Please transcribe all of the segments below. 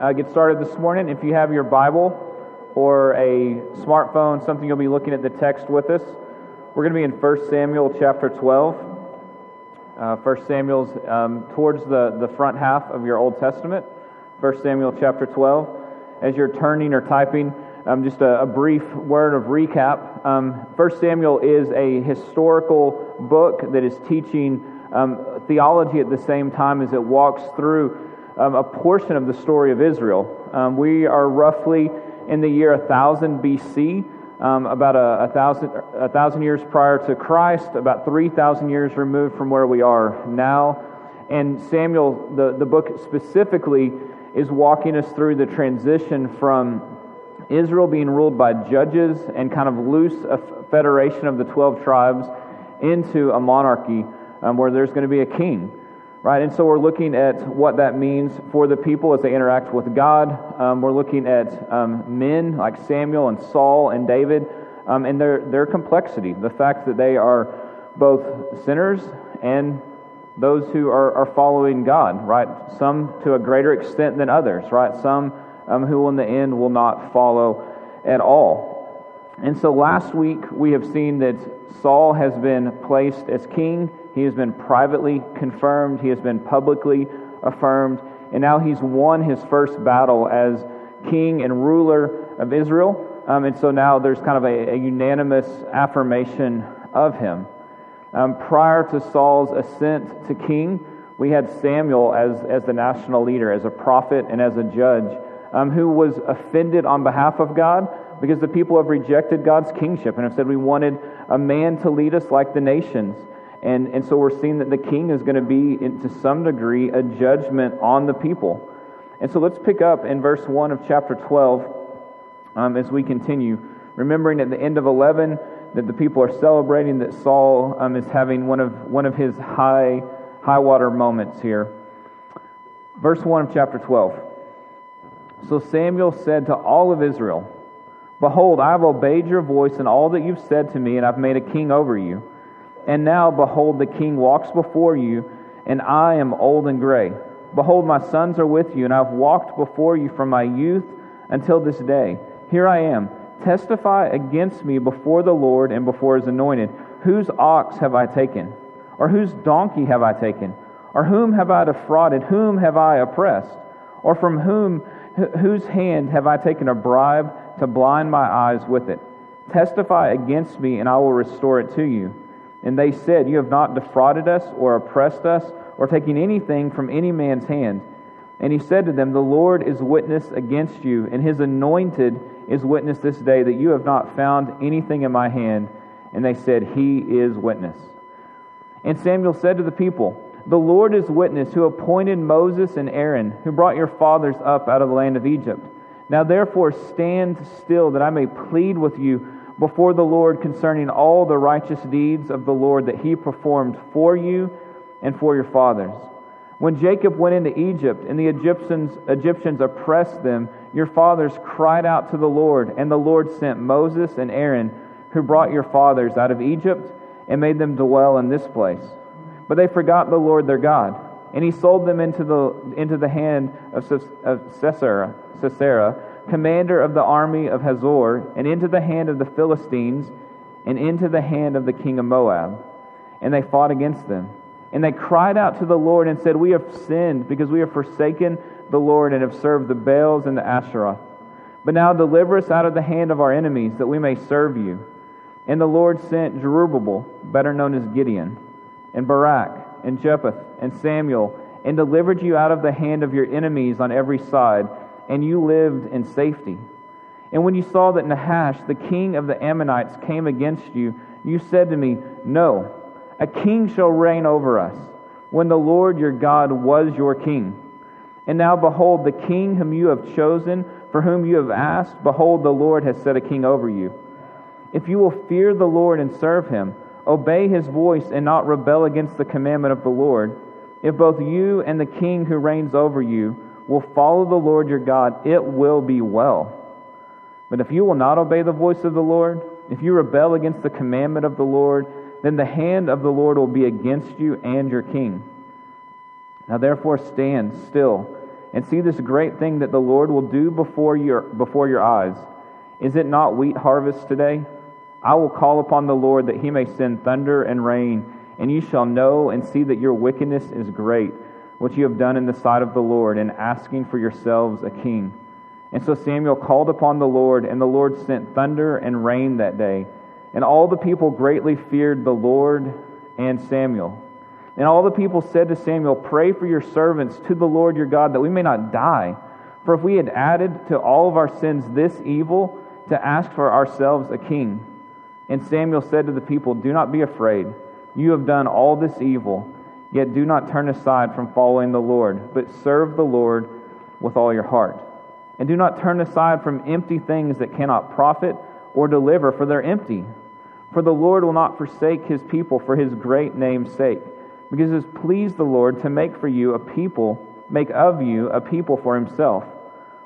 uh, get started this morning. If you have your Bible or a smartphone, something you'll be looking at the text with us, we're going to be in 1 Samuel chapter 12. Uh, 1 Samuel's um, towards the, the front half of your Old Testament. 1 Samuel chapter 12. As you're turning or typing, um, just a, a, brief word of recap. Um, 1 Samuel is a historical book that is teaching um, theology at the same time as it walks through um, a portion of the story of Israel. Um, we are roughly in the year 1000 BC, um, about a, a, thousand, a thousand years prior to Christ, about 3,000 years removed from where we are now. And Samuel, the, the book specifically, is walking us through the transition from Israel being ruled by judges and kind of loose a federation of the 12 tribes into a monarchy um, where there's going to be a king right? And so we're looking at what that means for the people as they interact with God. Um, we're looking at um, men like Samuel and Saul and David um, and their, their complexity, the fact that they are both sinners and those who are, are following God, right? Some to a greater extent than others, right? Some um, who in the end will not follow at all. And so last week we have seen that Saul has been placed as king he has been privately confirmed, he has been publicly affirmed, and now he's won his first battle as king and ruler of Israel. Um, and so now there's kind of a, a unanimous affirmation of him. Um, prior to Saul's ascent to king, we had Samuel as, as the national leader, as a prophet, and as a judge, um, who was offended on behalf of God because the people have rejected God's kingship and have said, We wanted a man to lead us like the nations. And, and so we're seeing that the king is going to be, in, to some degree, a judgment on the people. And so let's pick up in verse 1 of chapter 12 um, as we continue, remembering at the end of 11 that the people are celebrating that Saul um, is having one of, one of his high, high water moments here. Verse 1 of chapter 12. So Samuel said to all of Israel, Behold, I have obeyed your voice in all that you've said to me, and I've made a king over you. And now, behold, the king walks before you, and I am old and gray. Behold, my sons are with you, and I've walked before you from my youth until this day. Here I am. Testify against me before the Lord and before his anointed. Whose ox have I taken? Or whose donkey have I taken? Or whom have I defrauded? Whom have I oppressed? Or from whom, whose hand have I taken a bribe to blind my eyes with it? Testify against me, and I will restore it to you. And they said, You have not defrauded us or oppressed us or taken anything from any man's hand. And he said to them, The Lord is witness against you, and his anointed is witness this day that you have not found anything in my hand. And they said, He is witness. And Samuel said to the people, The Lord is witness who appointed Moses and Aaron, who brought your fathers up out of the land of Egypt. Now therefore stand still, that I may plead with you before the Lord concerning all the righteous deeds of the Lord that he performed for you and for your fathers. When Jacob went into Egypt and the Egyptians, Egyptians oppressed them, your fathers cried out to the Lord, and the Lord sent Moses and Aaron, who brought your fathers out of Egypt and made them dwell in this place. But they forgot the Lord their God, and he sold them into the, into the hand of, of Sisera, commander of the army of Hazor, and into the hand of the Philistines, and into the hand of the king of Moab. And they fought against them. And they cried out to the Lord and said, We have sinned because we have forsaken the Lord and have served the Baals and the Asherah. But now deliver us out of the hand of our enemies, that we may serve you. And the Lord sent Jerubbaal, better known as Gideon, and Barak, and Jephthah, and Samuel, and delivered you out of the hand of your enemies on every side and you lived in safety. And when you saw that Nahash, the king of the Ammonites, came against you, you said to me, No, a king shall reign over us, when the Lord your God was your king. And now, behold, the king whom you have chosen, for whom you have asked, behold, the Lord has set a king over you. If you will fear the Lord and serve him, obey his voice and not rebel against the commandment of the Lord, if both you and the king who reigns over you will follow the Lord your God, it will be well. But if you will not obey the voice of the Lord, if you rebel against the commandment of the Lord, then the hand of the Lord will be against you and your king. Now therefore stand still and see this great thing that the Lord will do before your, before your eyes. Is it not wheat harvest today? I will call upon the Lord that he may send thunder and rain, and you shall know and see that your wickedness is great, what you have done in the sight of the Lord, in asking for yourselves a king. And so Samuel called upon the Lord, and the Lord sent thunder and rain that day. And all the people greatly feared the Lord and Samuel. And all the people said to Samuel, Pray for your servants to the Lord your God, that we may not die. For if we had added to all of our sins this evil, to ask for ourselves a king. And Samuel said to the people, Do not be afraid. You have done all this evil, yet do not turn aside from following the Lord, but serve the Lord with all your heart. And do not turn aside from empty things that cannot profit or deliver, for they're empty. For the Lord will not forsake his people for his great name's sake, because it has pleased the Lord to make for you a people, make of you a people for himself.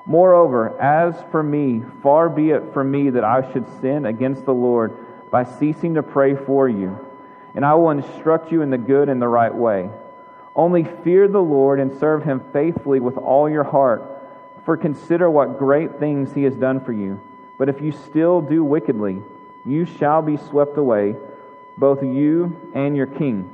Moreover, as for me, far be it from me that I should sin against the Lord by ceasing to pray for you, and I will instruct you in the good and the right way. Only fear the Lord and serve him faithfully with all your heart, for consider what great things he has done for you. But if you still do wickedly, you shall be swept away, both you and your king.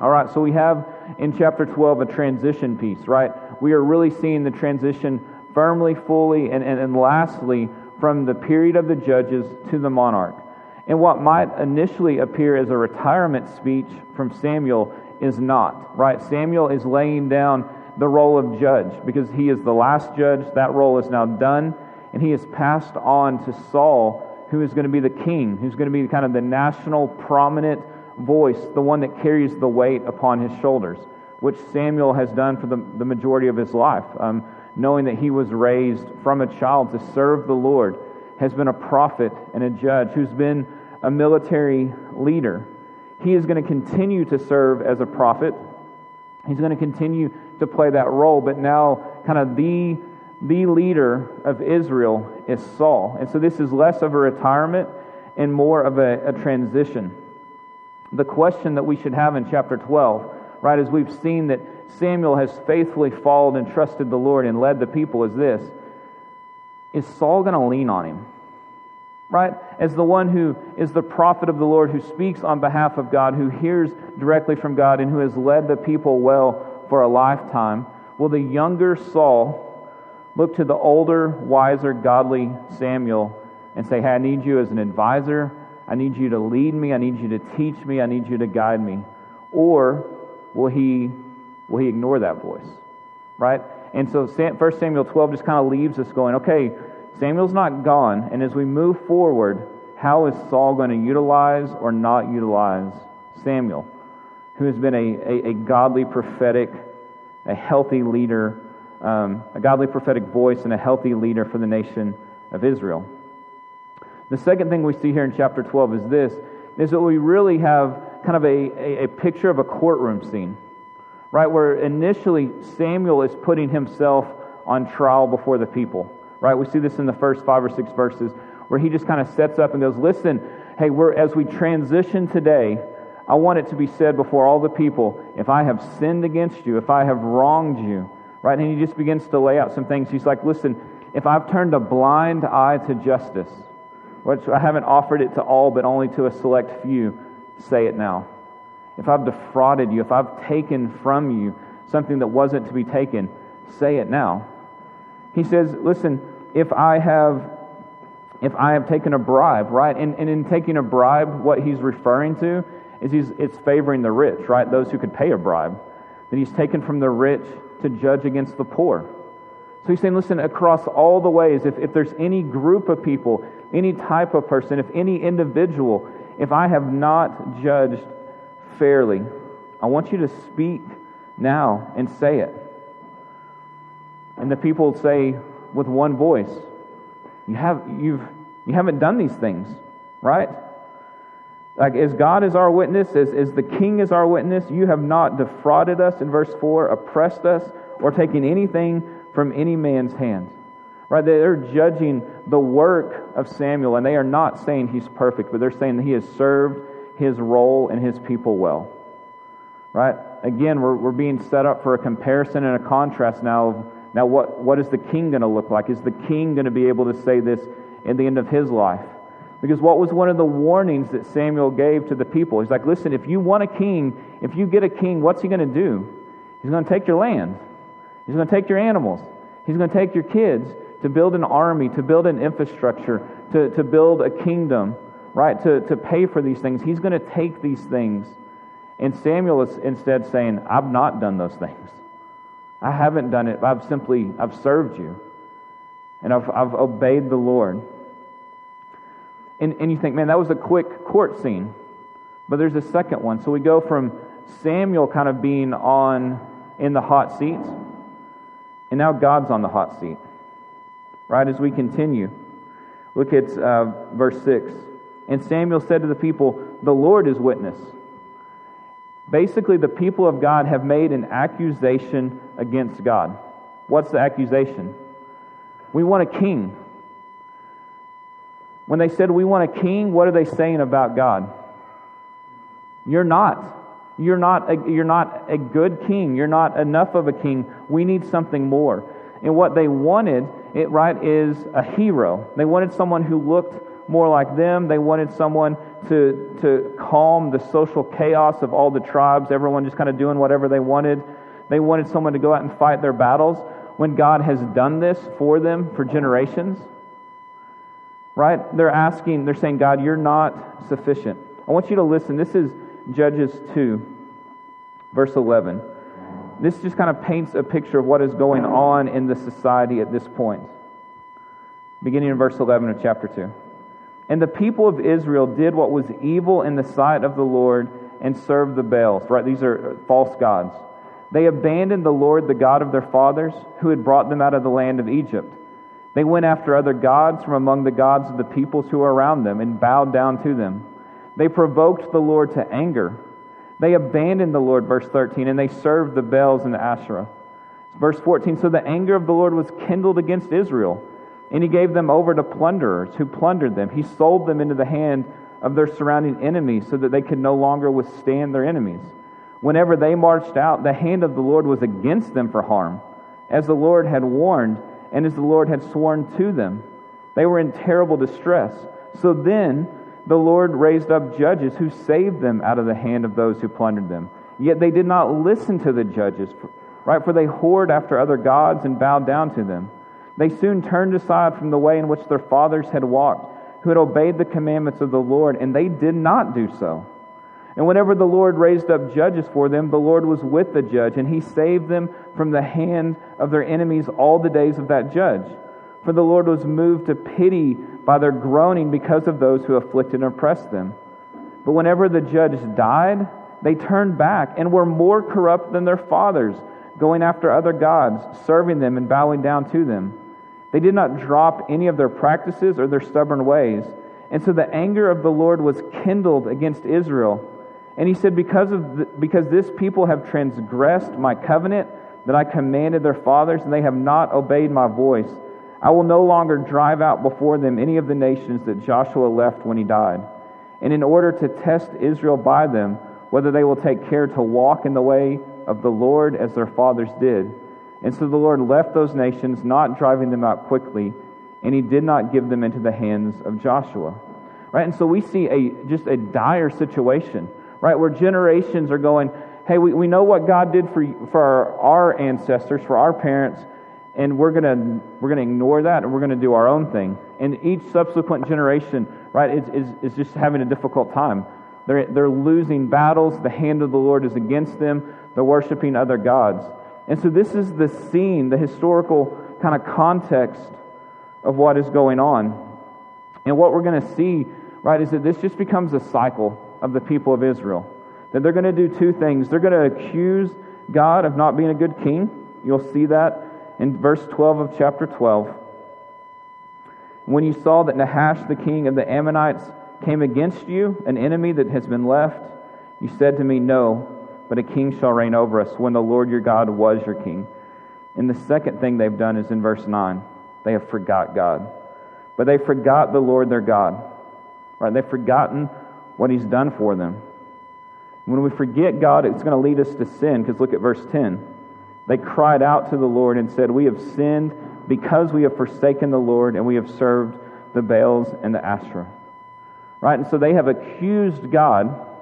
All right, so we have in chapter 12 a transition piece, right? We are really seeing the transition firmly, fully, and, and, and lastly, from the period of the judges to the monarch. And what might initially appear as a retirement speech from Samuel is not, right? Samuel is laying down the role of judge because he is the last judge. That role is now done, and he is passed on to Saul, who is going to be the king, who's going to be kind of the national prominent voice, the one that carries the weight upon his shoulders, which Samuel has done for the, the majority of his life. Um, knowing that he was raised from a child to serve the Lord, has been a prophet and a judge, who's been a military leader. He is going to continue to serve as a prophet. He's going to continue to play that role, but now, kind of the, the leader of Israel is Saul. And so this is less of a retirement and more of a, a transition. The question that we should have in chapter 12, right, as we've seen that Samuel has faithfully followed and trusted the Lord and led the people is this Is Saul going to lean on him? Right? As the one who is the prophet of the Lord, who speaks on behalf of God, who hears directly from God, and who has led the people well for a lifetime, will the younger Saul look to the older, wiser, godly Samuel and say, Hey, I need you as an advisor. I need you to lead me. I need you to teach me. I need you to guide me. Or will he will he ignore that voice? Right? And so 1 Samuel 12 just kind of leaves us going, okay, Samuel's not gone. And as we move forward, how is Saul going to utilize or not utilize Samuel, who has been a, a, a godly prophetic, a healthy leader, um, a godly prophetic voice, and a healthy leader for the nation of Israel? The second thing we see here in chapter 12 is this, is that we really have kind of a, a, a picture of a courtroom scene right? Where initially Samuel is putting himself on trial before the people, right? We see this in the first five or six verses where he just kind of sets up and goes, Listen, hey, we're, as we transition today, I want it to be said before all the people, if I have sinned against you, if I have wronged you, right? And he just begins to lay out some things. He's like, Listen, if I've turned a blind eye to justice, which I haven't offered it to all but only to a select few, say it now if I've defrauded you, if I've taken from you something that wasn't to be taken, say it now. He says, listen, if I have if I have taken a bribe, right? And, and in taking a bribe, what he's referring to is he's, it's favoring the rich, right? Those who could pay a bribe. That he's taken from the rich to judge against the poor. So he's saying, listen, across all the ways, if, if there's any group of people, any type of person, if any individual, if I have not judged fairly, I want you to speak now and say it. And the people say with one voice, you, have, you've, you haven't done these things, right? Like, as God is our witness, as, as the King is our witness, you have not defrauded us, in verse 4, oppressed us, or taken anything from any man's hands. Right? They're judging the work of Samuel, and they are not saying he's perfect, but they're saying that he has served his role and his people well. Right? again, we're, we're being set up for a comparison and a contrast now of now what, what is the king going to look like? Is the king going to be able to say this in the end of his life? Because what was one of the warnings that Samuel gave to the people? He's like, listen, if you want a king, if you get a king, what's he going to do? He's going to take your land. He's going to take your animals. He's going to take your kids to build an army, to build an infrastructure, to, to build a kingdom, right? To, to pay for these things. He's going to take these things. And Samuel is instead saying, I've not done those things. I haven't done it. I've simply, I've served you. And I've, I've obeyed the Lord. And, and you think, man, that was a quick court scene. But there's a second one. So we go from Samuel kind of being on in the hot seat, and now God's on the hot seat. Right as we continue, look at uh, verse 6. And Samuel said to the people, The Lord is witness. Basically, the people of God have made an accusation against God. What's the accusation? We want a king. When they said we want a king, what are they saying about God? You're not. You're not, a, you're not a good king. You're not enough of a king. We need something more. And what they wanted, it right, is a hero. They wanted someone who looked more like them. They wanted someone to, to calm the social chaos of all the tribes, everyone just kind of doing whatever they wanted. They wanted someone to go out and fight their battles when God has done this for them for generations right? They're asking, they're saying, God, you're not sufficient. I want you to listen. This is Judges 2, verse 11. This just kind of paints a picture of what is going on in the society at this point. Beginning in verse 11 of chapter 2. And the people of Israel did what was evil in the sight of the Lord and served the Baals. Right? These are false gods. They abandoned the Lord, the God of their fathers, who had brought them out of the land of Egypt. They went after other gods from among the gods of the peoples who were around them and bowed down to them. They provoked the Lord to anger. They abandoned the Lord, verse 13, and they served the Baals and the Asherah. Verse 14 So the anger of the Lord was kindled against Israel, and he gave them over to plunderers who plundered them. He sold them into the hand of their surrounding enemies so that they could no longer withstand their enemies. Whenever they marched out, the hand of the Lord was against them for harm, as the Lord had warned and as the Lord had sworn to them. They were in terrible distress. So then the Lord raised up judges who saved them out of the hand of those who plundered them. Yet they did not listen to the judges, right? For they whored after other gods and bowed down to them. They soon turned aside from the way in which their fathers had walked, who had obeyed the commandments of the Lord, and they did not do so. And whenever the Lord raised up judges for them, the Lord was with the judge, and he saved them from the hand of their enemies all the days of that judge. For the Lord was moved to pity by their groaning because of those who afflicted and oppressed them. But whenever the judge died, they turned back and were more corrupt than their fathers, going after other gods, serving them and bowing down to them. They did not drop any of their practices or their stubborn ways. And so the anger of the Lord was kindled against Israel and he said, because, of the, because this people have transgressed my covenant that I commanded their fathers, and they have not obeyed my voice, I will no longer drive out before them any of the nations that Joshua left when he died. And in order to test Israel by them, whether they will take care to walk in the way of the Lord as their fathers did. And so the Lord left those nations, not driving them out quickly, and he did not give them into the hands of Joshua. Right? And so we see a just a dire situation right? Where generations are going, hey, we, we know what God did for, for our, ancestors, for our parents, and we're to we're gonna ignore that and we're to do our own thing. And each subsequent generation, right, is, is, is just having a difficult time. They're, they're losing battles. The hand of the Lord is against them. They're worshiping other gods. And so this is the scene, the historical kind of context of what is going on. And what we're going to see, right, is that this just becomes a cycle of the people of Israel. That they're going to do two things. They're going to accuse God of not being a good king. You'll see that in verse 12 of chapter 12. When you saw that Nahash, the king of the Ammonites, came against you, an enemy that has been left, you said to me, No, but a king shall reign over us when the Lord your God was your king. And the second thing they've done is in verse 9. They have forgot God. But they forgot the Lord their God. Right? They've forgotten what he's done for them. When we forget God, it's going to lead us to sin, because look at verse 10. They cried out to the Lord and said, We have sinned because we have forsaken the Lord and we have served the Baals and the Asherah. Right? And so they have accused God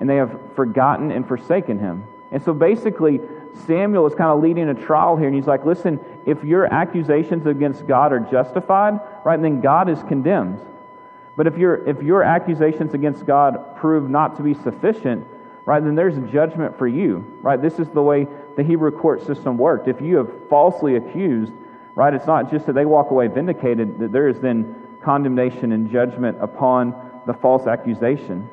and they have forgotten and forsaken him. And so basically, Samuel is kind of leading a trial here, and he's like, listen, if your accusations against God are justified, right, then God is condemned. But if, your if your accusations against God prove not to be sufficient, right, then there's judgment for you, right? This is the way the Hebrew court system worked. If you have falsely accused, right, it's not just that they walk away vindicated, that there is then condemnation and judgment upon the false accusation.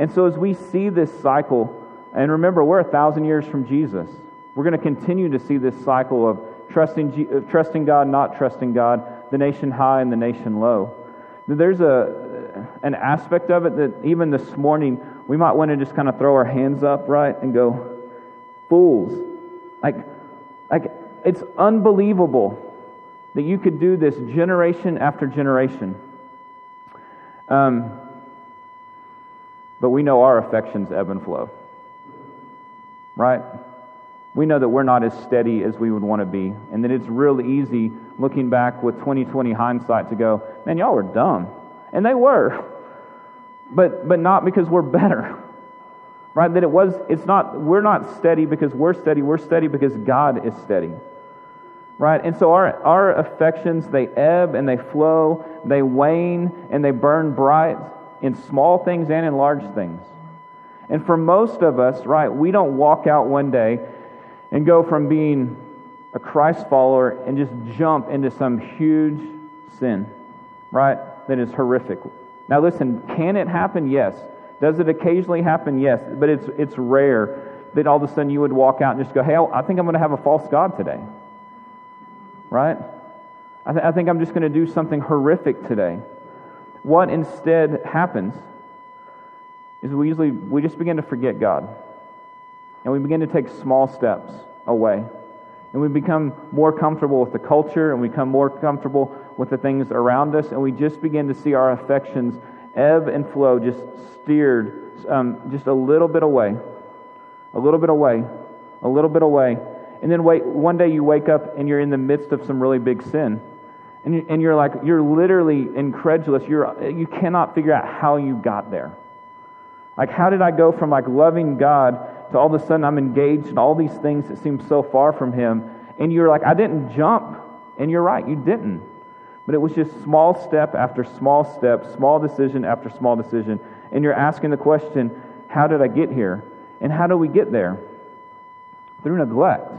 And so as we see this cycle, and remember, we're a thousand years from Jesus. We're going to continue to see this cycle of trusting, trusting God, not trusting God, the nation high and the nation low. There's a, an aspect of it that even this morning we might want to just kind of throw our hands up, right, and go, fools. Like, like it's unbelievable that you could do this generation after generation. Um, but we know our affections ebb and flow right? We know that we're not as steady as we would want to be, and that it's real easy looking back with 2020 hindsight to go, man, y'all were dumb. And they were. But, but not because we're better. Right? That it was, it's not, we're not steady because we're steady. We're steady because God is steady. Right? And so our, our affections, they ebb and they flow, they wane and they burn bright in small things and in large things. And for most of us, right, we don't walk out one day and go from being a Christ follower and just jump into some huge sin, right, that is horrific. Now, listen, can it happen? Yes. Does it occasionally happen? Yes. But it's, it's rare that all of a sudden you would walk out and just go, hey, I think I'm going to have a false God today. Right? I, th- I think I'm just going to do something horrific today. What instead happens is we usually we just begin to forget God. And we begin to take small steps away. And we become more comfortable with the culture and we become more comfortable with the things around us. And we just begin to see our affections ebb and flow, just steered um, just a little bit away, a little bit away, a little bit away. And then wait, one day you wake up and you're in the midst of some really big sin. And, and you're like, you're literally incredulous. You're, you cannot figure out how you got there. Like, how did I go from like loving God to all of a sudden I'm engaged in all these things that seem so far from Him? And you're like, I didn't jump. And you're right, you didn't. But it was just small step after small step, small decision after small decision. And you're asking the question, how did I get here? And how do we get there? Through neglect,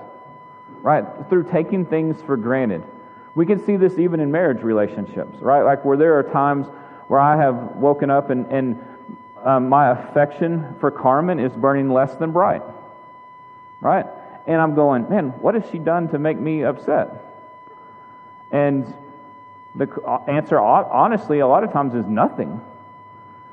right? Through taking things for granted. We can see this even in marriage relationships, right? Like where there are times where I have woken up and, and um, my affection for Carmen is burning less than bright. Right? And I'm going, man, what has she done to make me upset? And the answer, honestly, a lot of times is nothing.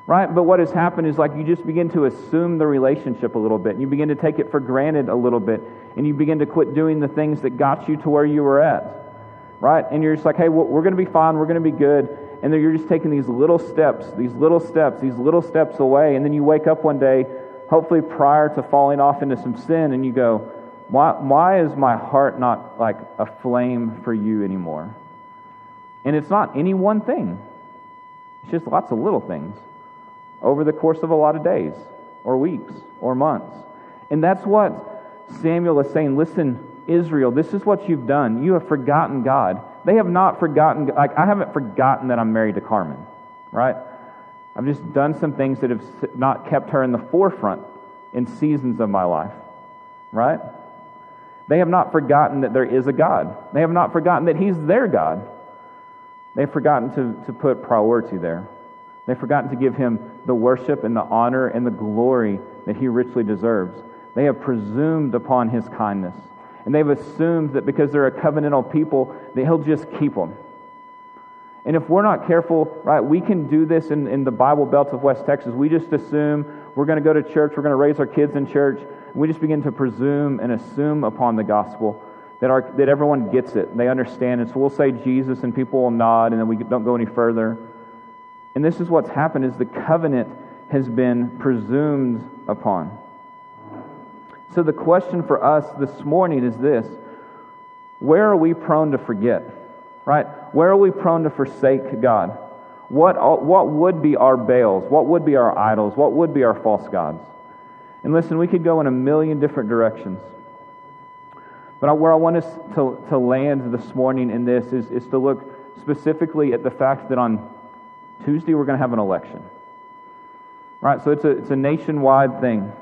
Right? But what has happened is like you just begin to assume the relationship a little bit. And you begin to take it for granted a little bit. And you begin to quit doing the things that got you to where you were at. Right? And you're just like, hey, we're going to be fine. We're going to be good and then you're just taking these little steps, these little steps, these little steps away, and then you wake up one day, hopefully prior to falling off into some sin, and you go, why, why is my heart not like a flame for you anymore? And it's not any one thing, it's just lots of little things over the course of a lot of days, or weeks, or months. And that's what Samuel is saying. Listen, Israel, this is what you've done. You have forgotten God. They have not forgotten, like, I haven't forgotten that I'm married to Carmen, right? I've just done some things that have not kept her in the forefront in seasons of my life, right? They have not forgotten that there is a God. They have not forgotten that He's their God. They've forgotten to, to put priority there. They've forgotten to give Him the worship and the honor and the glory that He richly deserves. They have presumed upon His kindness. And they've assumed that because they're a covenantal people, that he'll just keep them. And if we're not careful, right, we can do this in, in the Bible Belt of West Texas. We just assume we're going to go to church, we're going to raise our kids in church. And we just begin to presume and assume upon the gospel that, our, that everyone gets it. They understand it. So we'll say Jesus and people will nod and then we don't go any further. And this is what's happened is the covenant has been presumed upon. So, the question for us this morning is this Where are we prone to forget? Right? Where are we prone to forsake God? What, what would be our Baals? What would be our idols? What would be our false gods? And listen, we could go in a million different directions. But where I want us to, to land this morning in this is, is to look specifically at the fact that on Tuesday we're going to have an election. Right? So it's a, it's a nationwide thing.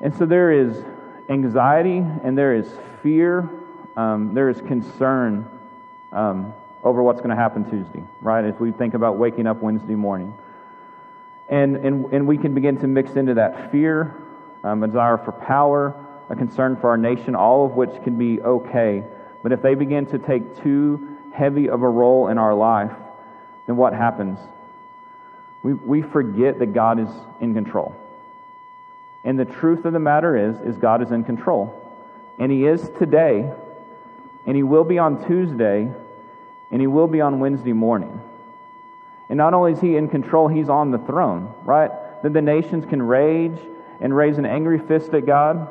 And so there is anxiety and there is fear, um, there is concern um, over what's going to happen Tuesday, right? As we think about waking up Wednesday morning. And, and, and we can begin to mix into that fear, um, a desire for power, a concern for our nation, all of which can be okay. But if they begin to take too heavy of a role in our life, then what happens? We, we forget that God is in control. And the truth of the matter is, is God is in control. And He is today, and He will be on Tuesday, and He will be on Wednesday morning. And not only is He in control, He's on the throne, right? That the nations can rage and raise an angry fist at God.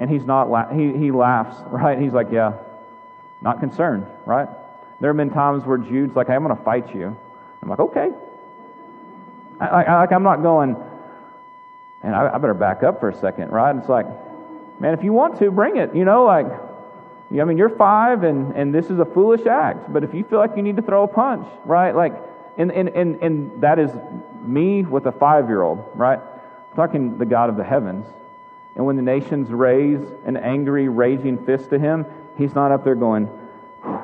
And He's not, la- he, he laughs, right? He's like, yeah, not concerned, right? There have been times where Jude's like, hey, I'm going to fight you. I'm like, okay. I, I, I'm not going, and I, I better back up for a second, right? It's like, man, if you want to, bring it. You know, like, I mean, you're five and, and this is a foolish act, but if you feel like you need to throw a punch, right? Like, and, and, and, and that is me with a five year old, right? I'm talking the God of the heavens. And when the nations raise an angry, raging fist to him, he's not up there going, I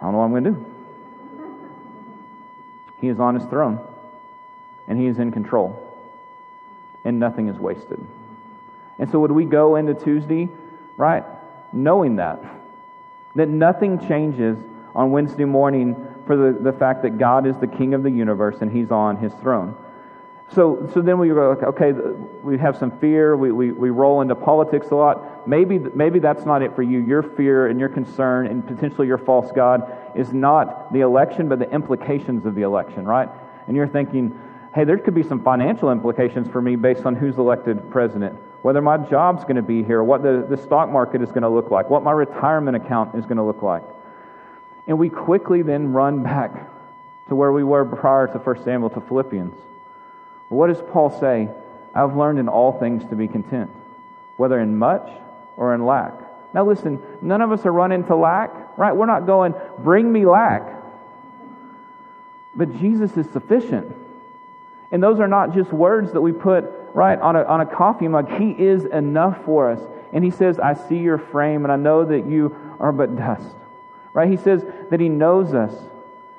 don't know what I'm going to do. He is on his throne, and he is in control, and nothing is wasted. And so, would we go into Tuesday, right, knowing that? That nothing changes on Wednesday morning for the, the fact that God is the king of the universe and he's on his throne. So, so then we go, okay, we have some fear. We, we, we roll into politics a lot. Maybe, maybe that's not it for you. Your fear and your concern and potentially your false God is not the election, but the implications of the election, right? And you're thinking, hey, there could be some financial implications for me based on who's elected president, whether my job's going to be here, what the, the stock market is going to look like, what my retirement account is going to look like. And we quickly then run back to where we were prior to 1 Samuel to Philippians. What does Paul say? I've learned in all things to be content, whether in much or in lack. Now, listen, none of us are running to lack, right? We're not going, bring me lack. But Jesus is sufficient. And those are not just words that we put, right, on a, on a coffee mug. He is enough for us. And He says, I see your frame, and I know that you are but dust, right? He says that He knows us,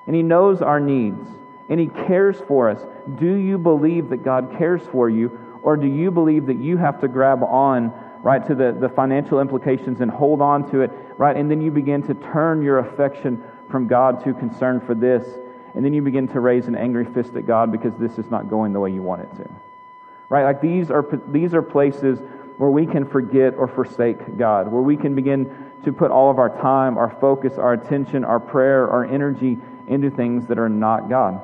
and He knows our needs and He cares for us. Do you believe that God cares for you, or do you believe that you have to grab on, right, to the, the financial implications and hold on to it, right? And then you begin to turn your affection from God to concern for this, and then you begin to raise an angry fist at God because this is not going the way you want it to. Right? Like these are, these are places where we can forget or forsake God, where we can begin to put all of our time, our focus, our attention, our prayer, our energy into things that are not God.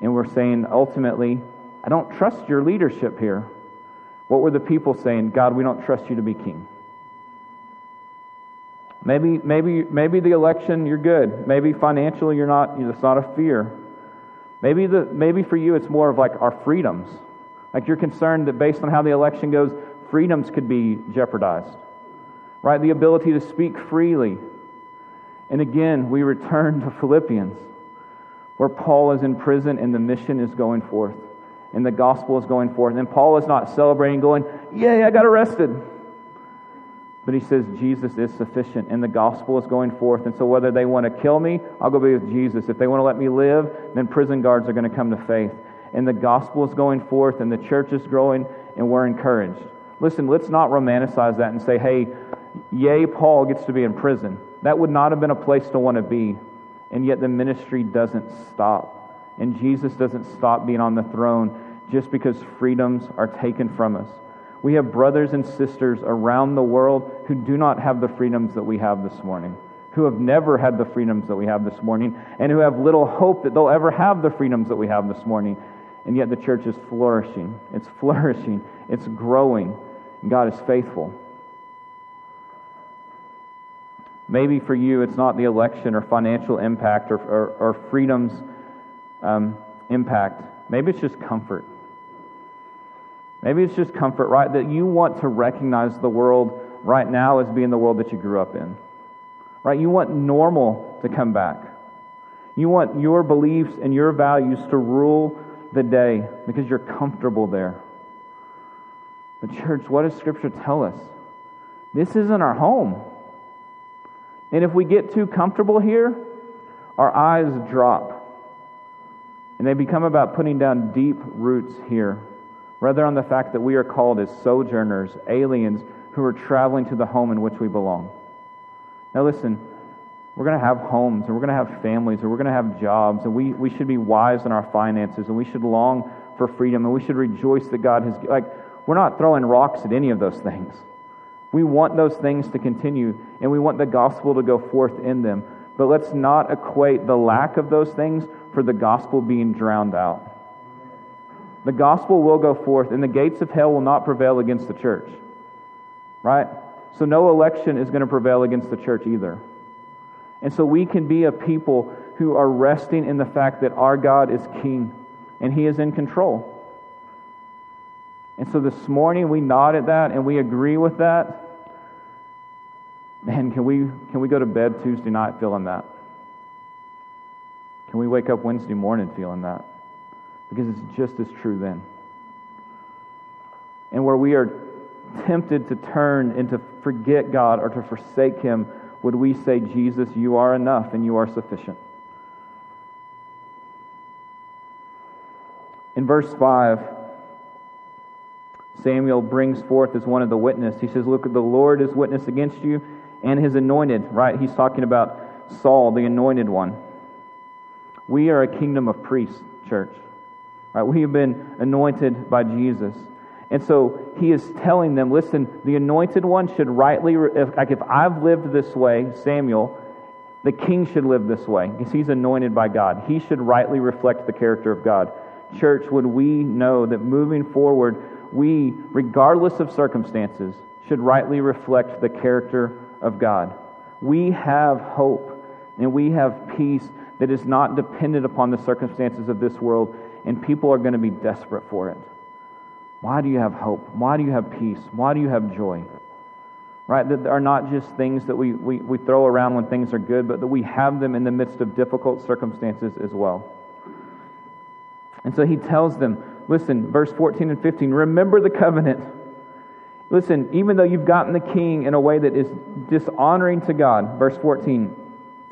And we're saying ultimately, I don't trust your leadership here. What were the people saying? God, we don't trust you to be king. Maybe, maybe, maybe the election you're good. Maybe financially you're not. It's not a fear. Maybe the maybe for you it's more of like our freedoms. Like you're concerned that based on how the election goes, freedoms could be jeopardized. Right? The ability to speak freely. And again, we return to Philippians where Paul is in prison and the mission is going forth and the gospel is going forth. And Paul is not celebrating, going, Yay, I got arrested. But he says, Jesus is sufficient and the gospel is going forth. And so whether they want to kill me, I'll go be with Jesus. If they want to let me live, then prison guards are going to come to faith. And the gospel is going forth and the church is growing and we're encouraged. Listen, let's not romanticize that and say, hey, yay, Paul gets to be in prison. That would not have been a place to want to be. And yet the ministry doesn't stop. And Jesus doesn't stop being on the throne just because freedoms are taken from us. We have brothers and sisters around the world who do not have the freedoms that we have this morning, who have never had the freedoms that we have this morning and who have little hope that they'll ever have the freedoms that we have this morning. And yet the church is flourishing. It's flourishing. It's growing. And God is faithful. Maybe for you, it's not the election or financial impact or, or, or freedom's um, impact. Maybe it's just comfort. Maybe it's just comfort, right? That you want to recognize the world right now as being the world that you grew up in. Right? You want normal to come back. You want your beliefs and your values to rule the day because you're comfortable there. But, church, what does Scripture tell us? This isn't our home. And if we get too comfortable here, our eyes drop. And they become about putting down deep roots here, rather on the fact that we are called as sojourners, aliens who are traveling to the home in which we belong. Now, listen, we're going to have homes and we're going to have families and we're going to have jobs and we, we should be wise in our finances and we should long for freedom and we should rejoice that God has, like, we're not throwing rocks at any of those things. We want those things to continue and we want the gospel to go forth in them. But let's not equate the lack of those things for the gospel being drowned out. The gospel will go forth and the gates of hell will not prevail against the church. Right? So no election is going to prevail against the church either. And so we can be a people who are resting in the fact that our God is king and he is in control. And so this morning we nod at that and we agree with that. Man, can we, can we go to bed Tuesday night feeling that? Can we wake up Wednesday morning feeling that? Because it's just as true then. And where we are tempted to turn and to forget God or to forsake Him, would we say, Jesus, you are enough and you are sufficient? In verse 5, Samuel brings forth as one of the witnesses. He says, Look, the Lord is witness against you and his anointed, right? He's talking about Saul, the anointed one. We are a kingdom of priests, church. Right? We have been anointed by Jesus. And so he is telling them, listen, the anointed one should rightly, if, like if I've lived this way, Samuel, the king should live this way because he's anointed by God. He should rightly reflect the character of God. Church, would we know that moving forward, we, regardless of circumstances, should rightly reflect the character of God? We have hope and we have peace that is not dependent upon the circumstances of this world, and people are going to be desperate for it. Why do you have hope? Why do you have peace? Why do you have joy? Right? That are not just things that we, we, we throw around when things are good, but that we have them in the midst of difficult circumstances as well. And so he tells them, listen, verse 14 and 15, remember the covenant. Listen, even though you've gotten the king in a way that is dishonoring to God, verse 14,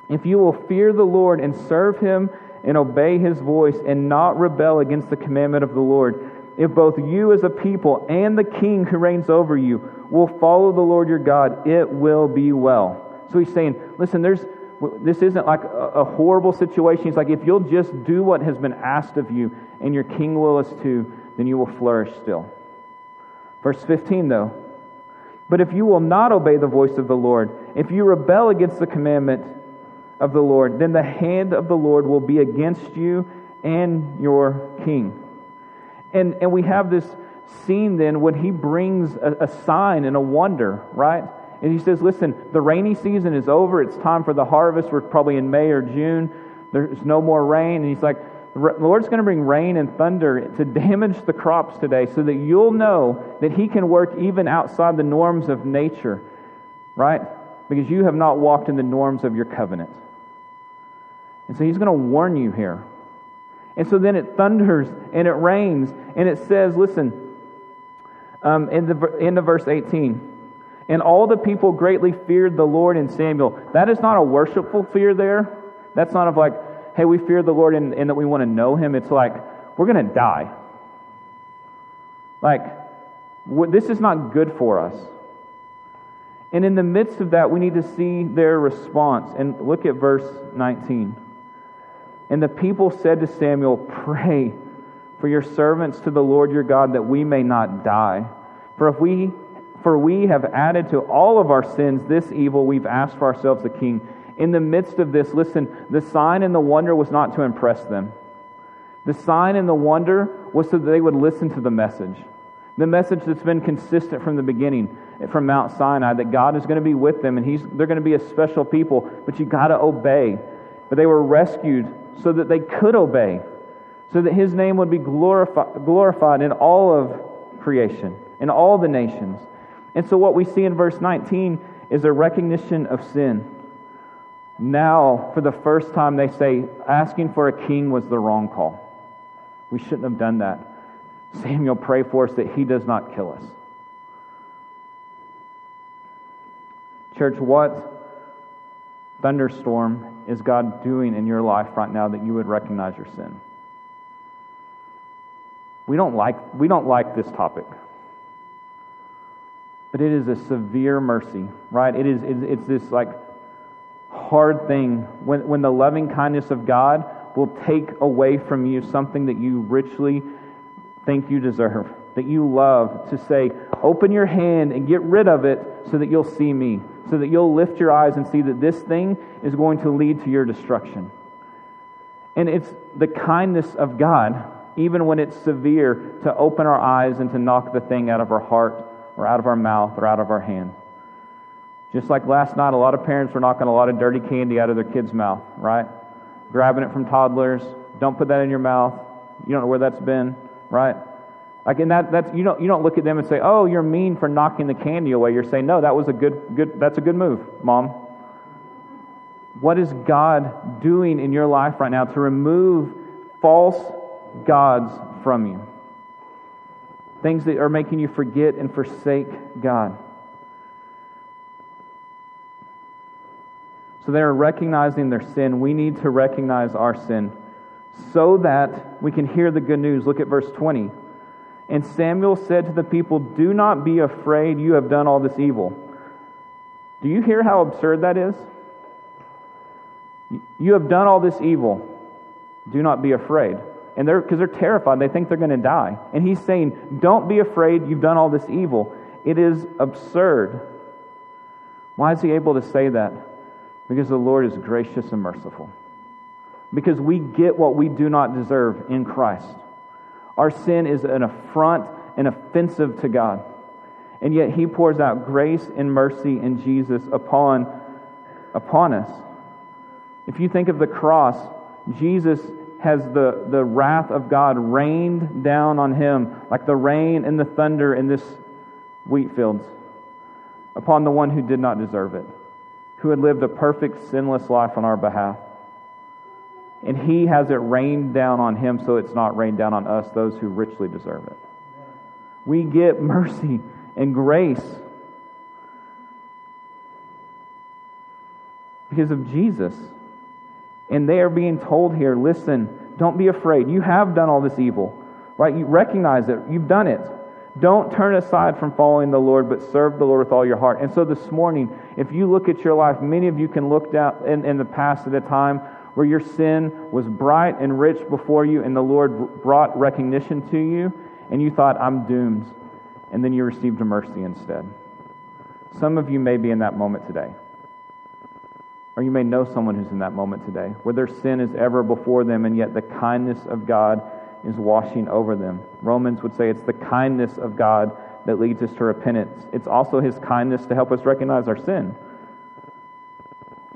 if you will fear the Lord and serve him and obey his voice and not rebel against the commandment of the Lord, if both you as a people and the king who reigns over you will follow the Lord your God, it will be well. So he's saying, listen, there's this isn't like a, a horrible situation. He's like, if you'll just do what has been asked of you and your king will us too, then you will flourish still. Verse 15, though. But if you will not obey the voice of the Lord, if you rebel against the commandment of the Lord, then the hand of the Lord will be against you and your king. And, and we have this scene then when he brings a, a sign and a wonder, right? And he says, Listen, the rainy season is over. It's time for the harvest. We're probably in May or June. There's no more rain. And he's like, The Lord's going to bring rain and thunder to damage the crops today so that you'll know that He can work even outside the norms of nature, right? Because you have not walked in the norms of your covenant. And so He's going to warn you here. And so then it thunders and it rains, and it says, listen, um, in the end of verse 18, and all the people greatly feared the Lord and Samuel. That is not a worshipful fear there. That's not of like, hey, we fear the Lord and, and that we want to know him. It's like, we're going to die. Like, this is not good for us. And in the midst of that, we need to see their response. And look at verse 19. And the people said to Samuel, Pray for your servants to the Lord your God that we may not die. For if we for we have added to all of our sins this evil we've asked for ourselves a king, In the midst of this, listen, the sign and the wonder was not to impress them. The sign and the wonder was so that they would listen to the message. The message that's been consistent from the beginning, from Mount Sinai, that God is going to be with them and he's, they're going to be a special people, but you got to obey. But they were rescued so that they could obey, so that his name would be glorified, in all of creation, in all the nations. And so, what we see in verse 19 is a recognition of sin. Now, for the first time, they say asking for a king was the wrong call. We shouldn't have done that. Samuel, pray for us that he does not kill us. Church, what thunderstorm is God doing in your life right now that you would recognize your sin? We don't like, we don't like this topic. But it is a severe mercy, right? It is, it's this like hard thing when, when the loving kindness of God will take away from you something that you richly think you deserve, that you love, to say, open your hand and get rid of it so that you'll see me, so that you'll lift your eyes and see that this thing is going to lead to your destruction. And it's the kindness of God, even when it's severe, to open our eyes and to knock the thing out of our heart or out of our mouth or out of our hand. Just like last night, a lot of parents were knocking a lot of dirty candy out of their kids' mouth, right? Grabbing it from toddlers. Don't put that in your mouth. You don't know where that's been, right? Like in that, that's you don't you don't look at them and say, "Oh, you're mean for knocking the candy away." You're saying, "No, that was a good good. That's a good move, mom." What is God doing in your life right now to remove false gods from you? Things that are making you forget and forsake God. So they are recognizing their sin. We need to recognize our sin so that we can hear the good news. Look at verse 20. And Samuel said to the people, Do not be afraid, you have done all this evil. Do you hear how absurd that is? You have done all this evil. Do not be afraid. And they're because they're terrified, they think they're going to die. And he's saying, Don't be afraid, you've done all this evil. It is absurd. Why is he able to say that? Because the Lord is gracious and merciful. Because we get what we do not deserve in Christ. Our sin is an affront and offensive to God. And yet he pours out grace and mercy in Jesus upon, upon us. If you think of the cross, Jesus has the, the wrath of God rained down on him like the rain and the thunder in this wheat fields upon the one who did not deserve it who had lived a perfect, sinless life on our behalf. And he has it rained down on him so it's not rained down on us, those who richly deserve it. We get mercy and grace because of Jesus. And they are being told here listen, don't be afraid. You have done all this evil, right? You recognize it, you've done it. Don't turn aside from following the Lord, but serve the Lord with all your heart. And so this morning, if you look at your life, many of you can look down in, in the past at a time where your sin was bright and rich before you, and the Lord brought recognition to you, and you thought, I'm doomed. And then you received a mercy instead. Some of you may be in that moment today. Or you may know someone who's in that moment today, where their sin is ever before them, and yet the kindness of God is washing over them. Romans would say it's the kindness of God that leads us to repentance. It's also his kindness to help us recognize our sin.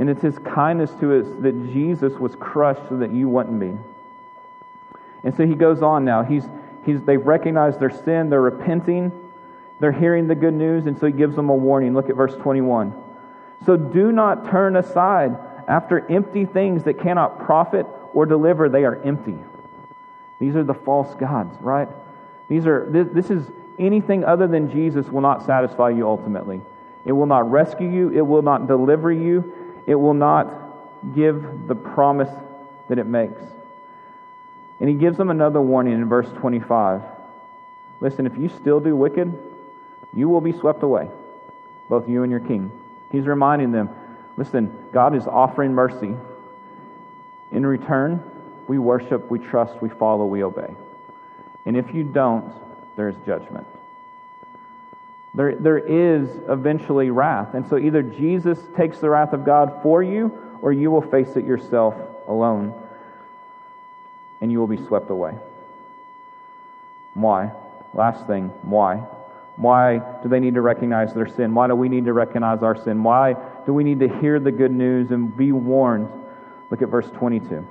And it's his kindness to us that Jesus was crushed so that you wouldn't be. And so he goes on now. He's, he's, they've recognized their sin, they're repenting, they're hearing the good news, and so he gives them a warning. Look at verse 21. So do not turn aside after empty things that cannot profit or deliver, they are empty. These are the false gods, right? These are this, this is anything other than Jesus will not satisfy you ultimately. It will not rescue you, it will not deliver you, it will not give the promise that it makes. And he gives them another warning in verse 25. Listen, if you still do wicked, you will be swept away, both you and your king. He's reminding them listen, God is offering mercy. In return, we worship, we trust, we follow, we obey. And if you don't, there's judgment. There, there is eventually wrath. And so either Jesus takes the wrath of God for you, or you will face it yourself alone and you will be swept away. Why? Last thing, why? Why do they need to recognize their sin? Why do we need to recognize our sin? Why do we need to hear the good news and be warned? Look at verse 22.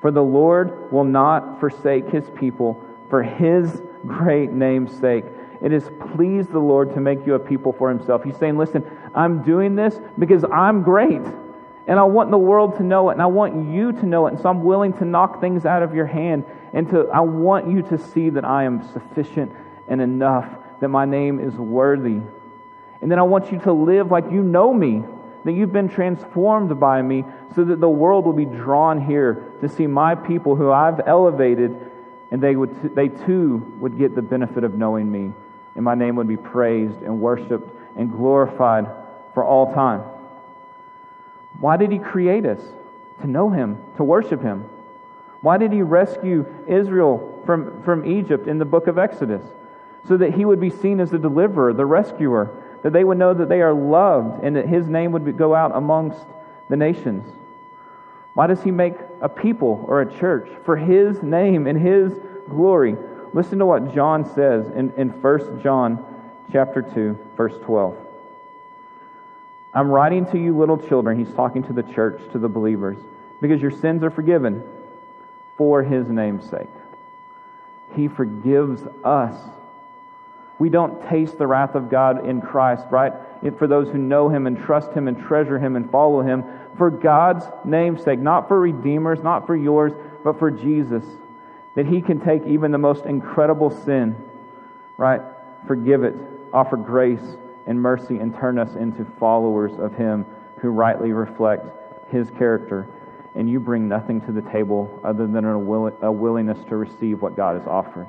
For the Lord will not forsake his people for his great name's sake. It has pleased the Lord to make you a people for himself. He's saying, Listen, I'm doing this because I'm great. And I want the world to know it, and I want you to know it. And so I'm willing to knock things out of your hand. And to, I want you to see that I am sufficient and enough, that my name is worthy. And then I want you to live like you know me, that you've been transformed by me, so that the world will be drawn here to see my people who I've elevated, and they, would, they too would get the benefit of knowing me. And my name would be praised and worshiped and glorified for all time. Why did he create us? To know him, to worship him. Why did he rescue Israel from, from Egypt in the book of Exodus? So that he would be seen as the deliverer, the rescuer, that they would know that they are loved and that his name would be, go out amongst the nations. Why does he make a people or a church? For his name and his glory. Listen to what John says in, in 1 John chapter 2, verse 12. I'm writing to you, little children. He's talking to the church, to the believers, because your sins are forgiven for his name's sake. He forgives us. We don't taste the wrath of God in Christ, right? For those who know him and trust him and treasure him and follow him for God's name's sake, not for redeemers, not for yours, but for Jesus. That he can take even the most incredible sin, right? Forgive it, offer grace, and mercy and turn us into followers of Him who rightly reflect His character. And you bring nothing to the table other than a, will, a willingness to receive what God has offered.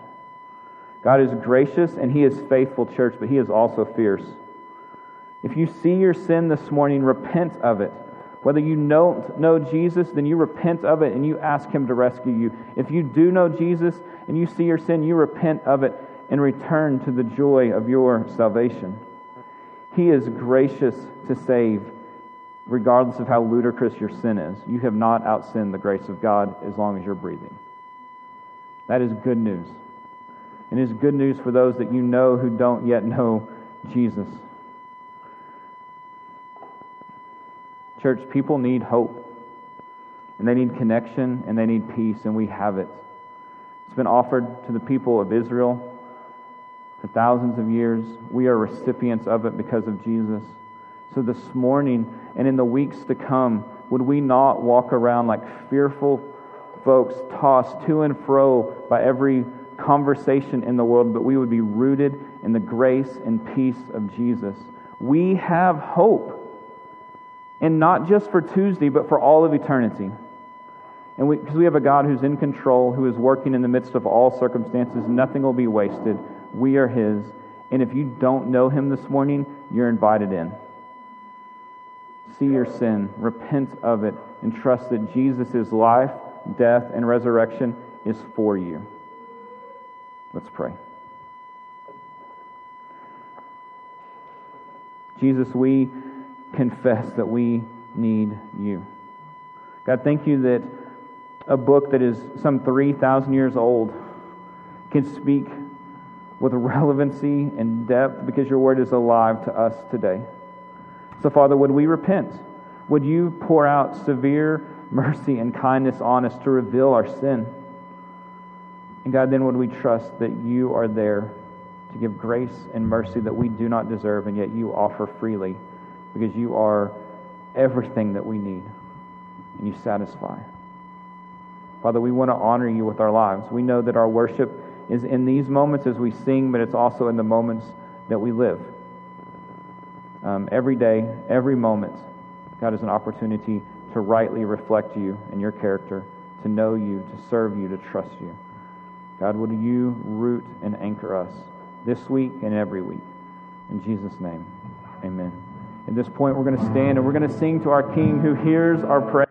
God is gracious and He is faithful, church, but He is also fierce. If you see your sin this morning, repent of it. Whether you don't know Jesus, then you repent of it and you ask Him to rescue you. If you do know Jesus and you see your sin, you repent of it and return to the joy of your salvation. He is gracious to save, regardless of how ludicrous your sin is. You have not outsinned the grace of God as long as you're breathing. That is good news. And it is good news for those that you know who don't yet know Jesus. Church, people need hope. And they need connection and they need peace, and we have it. It's been offered to the people of Israel for thousands of years. We are recipients of it because of Jesus. So this morning and in the weeks to come, would we not walk around like fearful folks tossed to and fro by every conversation in the world, but we would be rooted in the grace and peace of Jesus? We have hope. And not just for Tuesday, but for all of eternity. And because we, we have a God who's in control, who is working in the midst of all circumstances, nothing will be wasted. We are His. And if you don't know Him this morning, you're invited in. See your sin, repent of it, and trust that Jesus' life, death, and resurrection is for you. Let's pray. Jesus, we confess that we need you. God, thank you that a book that is some 3,000 years old can speak with relevancy and depth because your word is alive to us today. So, Father, would we repent? Would you pour out severe mercy and kindness on us to reveal our sin? And God, then would we trust that you are there to give grace and mercy that we do not deserve, and yet you offer freely because you are everything that we need and you satisfy. Father, we want to honor you with our lives. We know that our worship is in these moments as we sing, but it's also in the moments that we live. Um, every day, every moment, God is an opportunity to rightly reflect you and your character, to know you, to serve you, to trust you. God, would you root and anchor us this week and every week? In Jesus' name, amen. At this point, we're going to stand and we're going to sing to our King who hears our prayer.